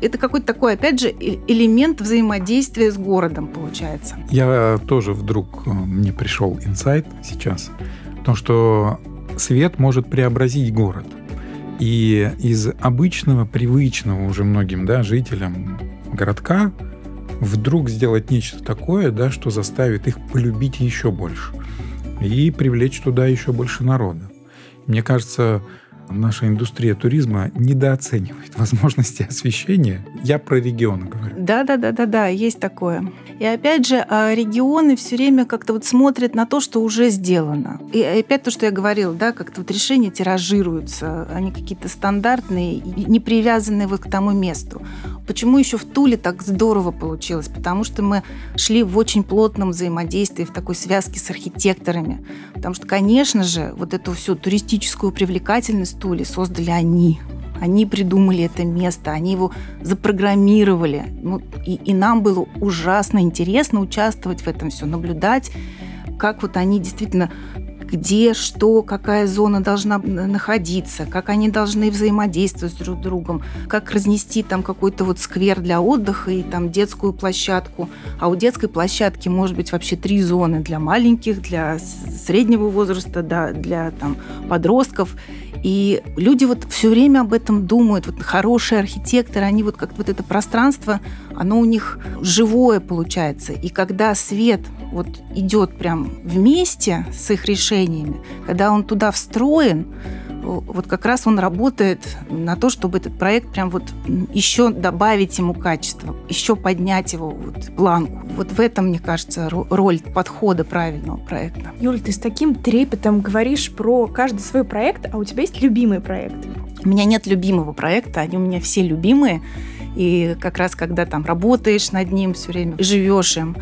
Это какой-то такой, опять же, элемент взаимодействия с городом получается. Я тоже вдруг, э, мне пришел инсайт сейчас, то, что свет может преобразить город. И из обычного, привычного уже многим да, жителям городка вдруг сделать нечто такое, да, что заставит их полюбить еще больше и привлечь туда еще больше народа. Мне кажется, наша индустрия туризма недооценивает возможности освещения. Я про регионы говорю. Да, да, да, да, да, есть такое. И опять же, а, регионы все время как-то вот смотрят на то, что уже сделано. И опять то, что я говорила, да, как-то вот решения тиражируются, они какие-то стандартные, не привязанные вот к тому месту. Почему еще в Туле так здорово получилось? Потому что мы шли в очень плотном взаимодействии, в такой связке с архитекторами. Потому что, конечно же, вот эту всю туристическую привлекательность Тули создали они. Они придумали это место, они его запрограммировали. Ну, и, и нам было ужасно интересно участвовать в этом все, наблюдать, как вот они действительно где, что, какая зона должна находиться, как они должны взаимодействовать с друг другом, как разнести там какой-то вот сквер для отдыха и там детскую площадку. А у детской площадки может быть вообще три зоны для маленьких, для среднего возраста, да, для там подростков. И люди вот все время об этом думают. Вот хорошие архитекторы, они вот как вот это пространство, оно у них живое получается. И когда свет вот идет прям вместе с их решениями, когда он туда встроен, вот как раз он работает на то, чтобы этот проект прям вот еще добавить ему качество, еще поднять его вот планку. Вот в этом, мне кажется, роль подхода правильного проекта. Юль, ты с таким трепетом говоришь про каждый свой проект, а у тебя есть любимый проект? У меня нет любимого проекта, они у меня все любимые. И как раз когда там работаешь над ним все время, живешь им,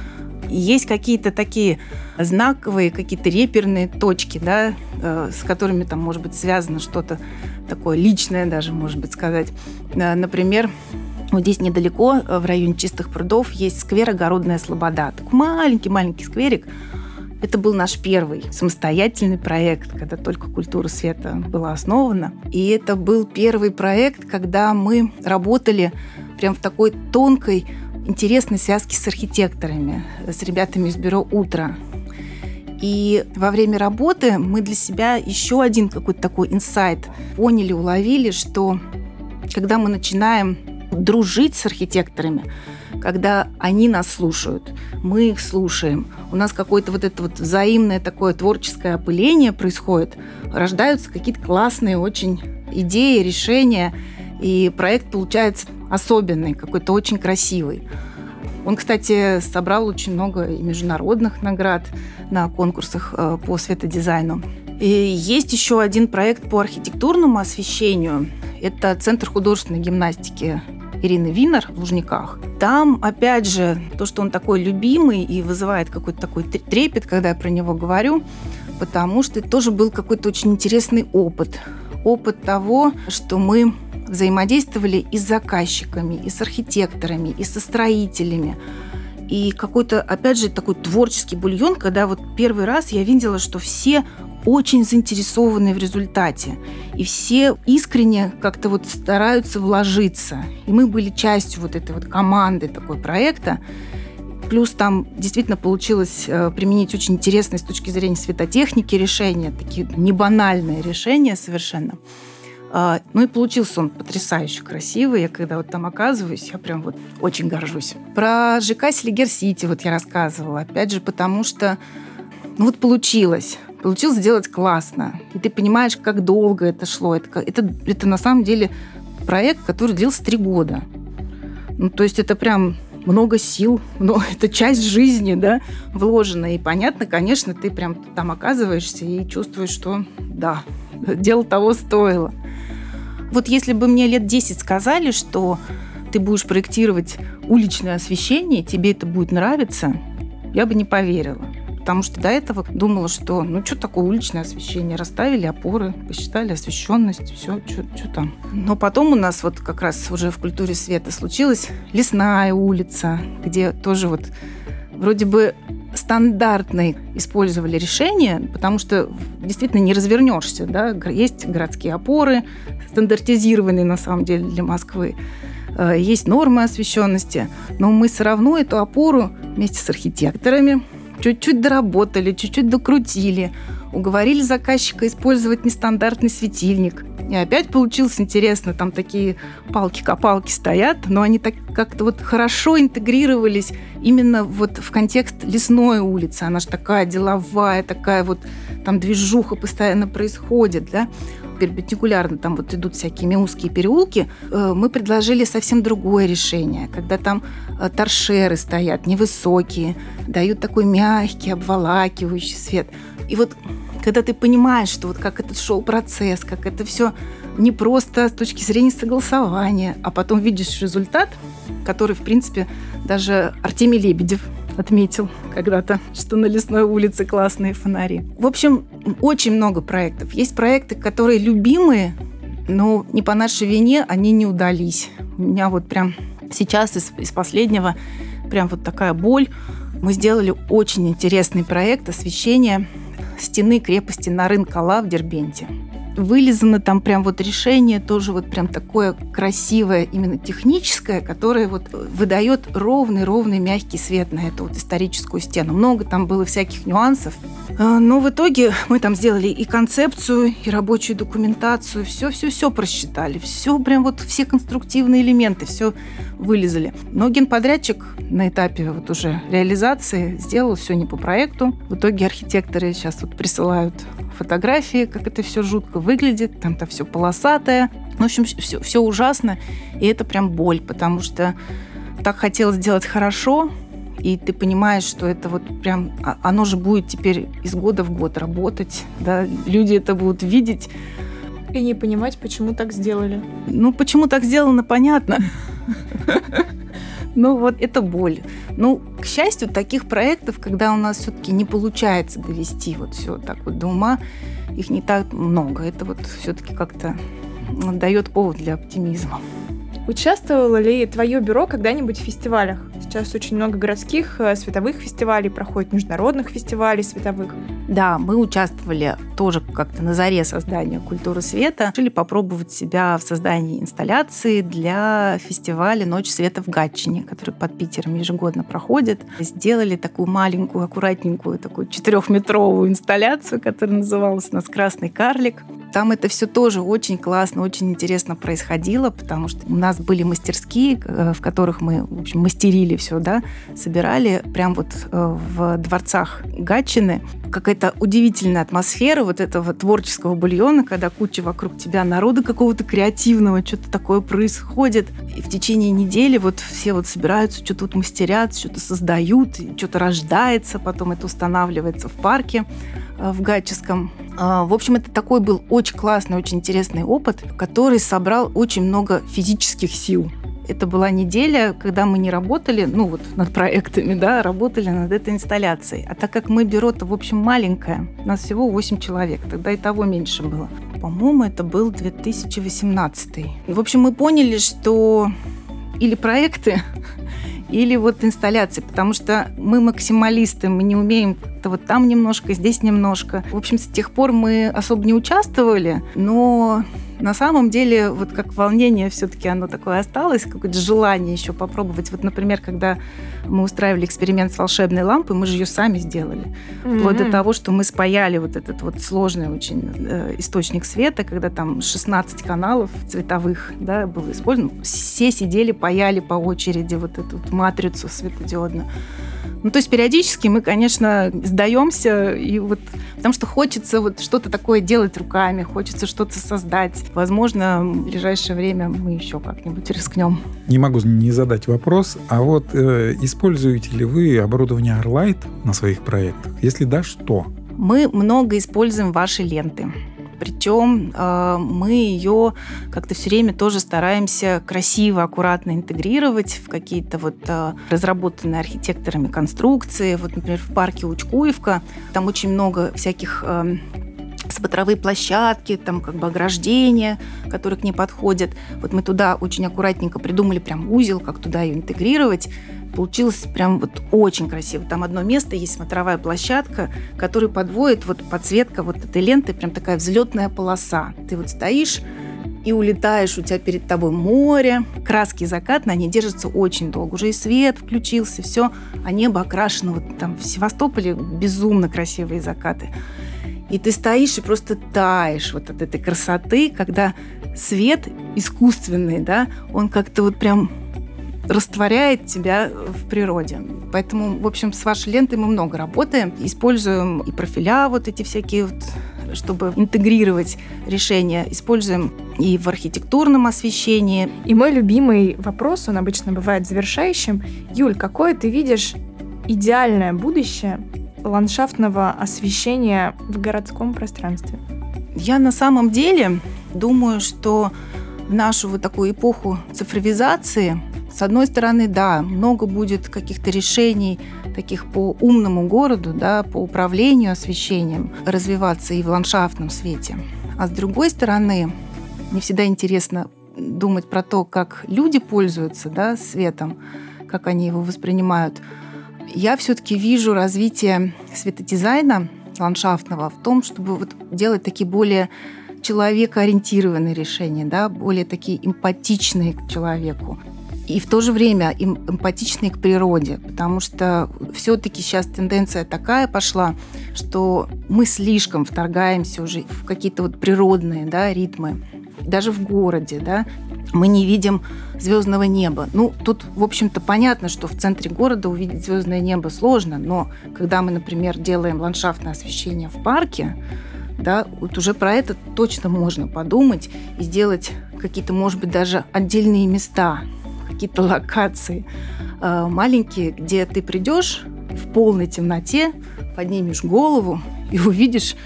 есть какие-то такие знаковые, какие-то реперные точки, да, э, с которыми там может быть связано что-то такое личное даже, может быть, сказать. Э, например, вот здесь недалеко, э, в районе Чистых прудов, есть сквер «Огородная слобода». Такой маленький-маленький скверик. Это был наш первый самостоятельный проект, когда только культура света была основана. И это был первый проект, когда мы работали прям в такой тонкой интересной связки с архитекторами, с ребятами из бюро «Утро». И во время работы мы для себя еще один какой-то такой инсайт поняли, уловили, что когда мы начинаем дружить с архитекторами, когда они нас слушают, мы их слушаем, у нас какое-то вот это вот взаимное такое творческое опыление происходит, рождаются какие-то классные очень идеи, решения, и проект получается особенный, какой-то очень красивый. Он, кстати, собрал очень много и международных наград на конкурсах э, по светодизайну. И есть еще один проект по архитектурному освещению. Это Центр художественной гимнастики Ирины Винер в Лужниках. Там, опять же, то, что он такой любимый и вызывает какой-то такой трепет, когда я про него говорю, потому что это тоже был какой-то очень интересный опыт. Опыт того, что мы взаимодействовали и с заказчиками, и с архитекторами, и со строителями. И какой-то, опять же, такой творческий бульон, когда вот первый раз я видела, что все очень заинтересованы в результате. И все искренне как-то вот стараются вложиться. И мы были частью вот этой вот команды такой проекта. Плюс там действительно получилось э, применить очень интересные с точки зрения светотехники решения, такие небанальные решения совершенно. А, ну и получился он потрясающе красивый. Я когда вот там оказываюсь, я прям вот очень горжусь. Про ЖК Селигер-Сити вот я рассказывала. Опять же, потому что ну вот получилось. Получилось сделать классно. И ты понимаешь, как долго это шло. Это, это, это на самом деле проект, который длился три года. Ну, то есть это прям много сил, но это часть жизни, да, вложена. И понятно, конечно, ты прям там оказываешься и чувствуешь, что да, дело того стоило. Вот если бы мне лет 10 сказали, что ты будешь проектировать уличное освещение, тебе это будет нравиться, я бы не поверила. Потому что до этого думала, что ну что такое уличное освещение? Расставили опоры, посчитали освещенность, все, что там. Но потом у нас вот как раз уже в культуре света случилась лесная улица, где тоже вот вроде бы стандартные использовали решения, потому что действительно не развернешься. Да? Есть городские опоры, стандартизированные на самом деле для Москвы. Э, есть нормы освещенности, но мы все равно эту опору вместе с архитекторами чуть-чуть доработали, чуть-чуть докрутили, уговорили заказчика использовать нестандартный светильник. И опять получилось интересно, там такие палки-копалки стоят, но они так как-то вот хорошо интегрировались именно вот в контекст лесной улицы. Она же такая деловая, такая вот там движуха постоянно происходит, да перпендикулярно там вот идут всякие узкие переулки, э, мы предложили совсем другое решение, когда там э, торшеры стоят невысокие, дают такой мягкий, обволакивающий свет. И вот когда ты понимаешь, что вот как этот шел процесс, как это все не просто с точки зрения согласования, а потом видишь результат, который, в принципе, даже Артемий Лебедев отметил когда-то, что на Лесной улице классные фонари. В общем, очень много проектов. Есть проекты, которые любимые, но не по нашей вине они не удались. У меня вот прям сейчас из, из последнего прям вот такая боль. Мы сделали очень интересный проект освещения стены крепости Нарын-Кала в Дербенте вылизано там прям вот решение тоже вот прям такое красивое, именно техническое, которое вот выдает ровный-ровный мягкий свет на эту вот историческую стену. Много там было всяких нюансов. А, но в итоге мы там сделали и концепцию, и рабочую документацию, все-все-все просчитали, все прям вот все конструктивные элементы, все вылезали. Но генподрядчик на этапе вот уже реализации сделал все не по проекту. В итоге архитекторы сейчас вот присылают фотографии, как это все жутко выглядит, там-то все полосатое. В общем, все, все ужасно, и это прям боль, потому что так хотелось сделать хорошо, и ты понимаешь, что это вот прям, а, оно же будет теперь из года в год работать, да, люди это будут видеть. И не понимать, почему так сделали. Ну, почему так сделано, понятно. Ну, вот это боль. Ну, к счастью, таких проектов, когда у нас все-таки не получается довести вот все так вот до ума, их не так много. Это вот все-таки как-то дает повод для оптимизма. Участвовало ли твое бюро когда-нибудь в фестивалях? Сейчас очень много городских э, световых фестивалей проходит, международных фестивалей световых. Да, мы участвовали тоже как-то на заре создания культуры света. Решили попробовать себя в создании инсталляции для фестиваля «Ночь света в Гатчине», который под Питером ежегодно проходит. Сделали такую маленькую, аккуратненькую, такую четырехметровую инсталляцию, которая называлась у нас «Красный карлик». Там это все тоже очень классно, очень интересно происходило, потому что у нас были мастерские, э, в которых мы, в общем, мастерили все, да, собирали прям вот э, в дворцах Гатчины. Какая-то удивительная атмосфера вот этого творческого бульона, когда куча вокруг тебя народа какого-то креативного, что-то такое происходит. И в течение недели вот все вот собираются, что-то вот мастерят, что-то создают, что-то рождается, потом это устанавливается в парке э, в Гатческом. А, в общем, это такой был очень классный, очень интересный опыт, который собрал очень много физических сил. Это была неделя, когда мы не работали, ну вот над проектами, да, работали над этой инсталляцией. А так как мы бюро-то, в общем, маленькое, у нас всего 8 человек, тогда и того меньше было. По-моему, это был 2018. В общем, мы поняли, что или проекты, или вот инсталляции, потому что мы максималисты, мы не умеем как-то вот там немножко, здесь немножко. В общем, с тех пор мы особо не участвовали, но на самом деле, вот как волнение все-таки оно такое осталось, какое-то желание еще попробовать. Вот, например, когда мы устраивали эксперимент с волшебной лампой, мы же ее сами сделали. Mm-hmm. Вплоть до того, что мы спаяли вот этот вот сложный очень э, источник света, когда там 16 каналов цветовых да, было использовано. Все сидели, паяли по очереди вот эту вот матрицу светодиодную. Ну, то есть периодически мы, конечно, сдаемся, и вот, потому что хочется вот что-то такое делать руками, хочется что-то создать. Возможно, в ближайшее время мы еще как-нибудь рискнем. Не могу не задать вопрос, а вот э, используете ли вы оборудование Arlight на своих проектах? Если да, что? Мы много используем ваши ленты. Причем э, мы ее как-то все время тоже стараемся красиво, аккуратно интегрировать в какие-то вот э, разработанные архитекторами конструкции. Вот, например, в парке Учкуевка там очень много всяких э, смотровые площадки, там как бы ограждения, которые к ней подходят. Вот мы туда очень аккуратненько придумали прям узел, как туда ее интегрировать. Получилось прям вот очень красиво. Там одно место есть смотровая площадка, которая подводит вот подсветка вот этой ленты, прям такая взлетная полоса. Ты вот стоишь и улетаешь, у тебя перед тобой море, краски закатные, они держатся очень долго. Уже и свет включился, все, а небо окрашено. Вот там в Севастополе безумно красивые закаты. И ты стоишь и просто таешь вот от этой красоты, когда свет искусственный, да, он как-то вот прям растворяет тебя в природе. Поэтому, в общем, с вашей лентой мы много работаем. Используем и профиля вот эти всякие вот чтобы интегрировать решения, используем и в архитектурном освещении. И мой любимый вопрос, он обычно бывает завершающим. Юль, какое ты видишь идеальное будущее ландшафтного освещения в городском пространстве? Я на самом деле думаю, что в нашу вот такую эпоху цифровизации, с одной стороны, да, много будет каких-то решений таких по умному городу, да, по управлению освещением развиваться и в ландшафтном свете. А с другой стороны, мне всегда интересно думать про то, как люди пользуются да, светом, как они его воспринимают. Я все-таки вижу развитие светодизайна ландшафтного в том, чтобы вот делать такие более человекоориентированные решения, да, более такие эмпатичные к человеку. И в то же время эмпатичные к природе, потому что все-таки сейчас тенденция такая пошла, что мы слишком вторгаемся уже в какие-то вот природные да, ритмы даже в городе, да, мы не видим звездного неба. Ну, тут, в общем-то, понятно, что в центре города увидеть звездное небо сложно, но когда мы, например, делаем ландшафтное освещение в парке, да, вот уже про это точно можно подумать и сделать какие-то, может быть, даже отдельные места, какие-то локации э, маленькие, где ты придешь в полной темноте, поднимешь голову и увидишь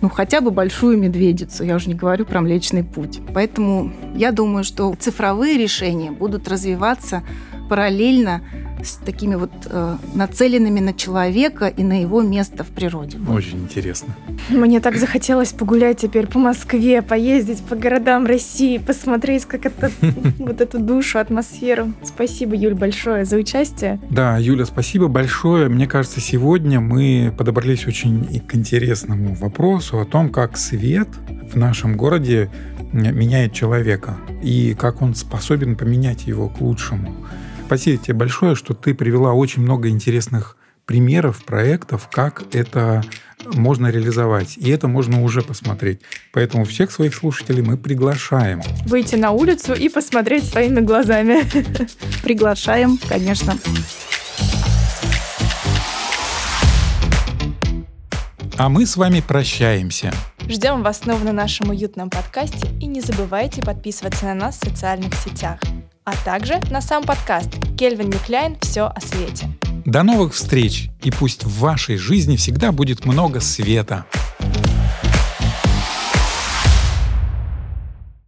ну, хотя бы большую медведицу, я уже не говорю про Млечный Путь. Поэтому я думаю, что цифровые решения будут развиваться параллельно с такими вот э, нацеленными на человека и на его место в природе. Очень интересно. Мне так захотелось погулять теперь по Москве, поездить по городам России, посмотреть, как это вот эту душу, атмосферу. Спасибо, Юль, большое за участие. Да, Юля, спасибо большое. Мне кажется, сегодня мы подобрались очень к интересному вопросу о том, как свет в нашем городе меняет человека и как он способен поменять его к лучшему. Спасибо тебе большое, что ты привела очень много интересных примеров, проектов, как это можно реализовать. И это можно уже посмотреть. Поэтому всех своих слушателей мы приглашаем. Выйти на улицу и посмотреть своими глазами. Приглашаем, конечно. А мы с вами прощаемся. Ждем вас снова на нашем уютном подкасте и не забывайте подписываться на нас в социальных сетях а также на сам подкаст «Кельвин Микляйн. Все о свете». До новых встреч, и пусть в вашей жизни всегда будет много света.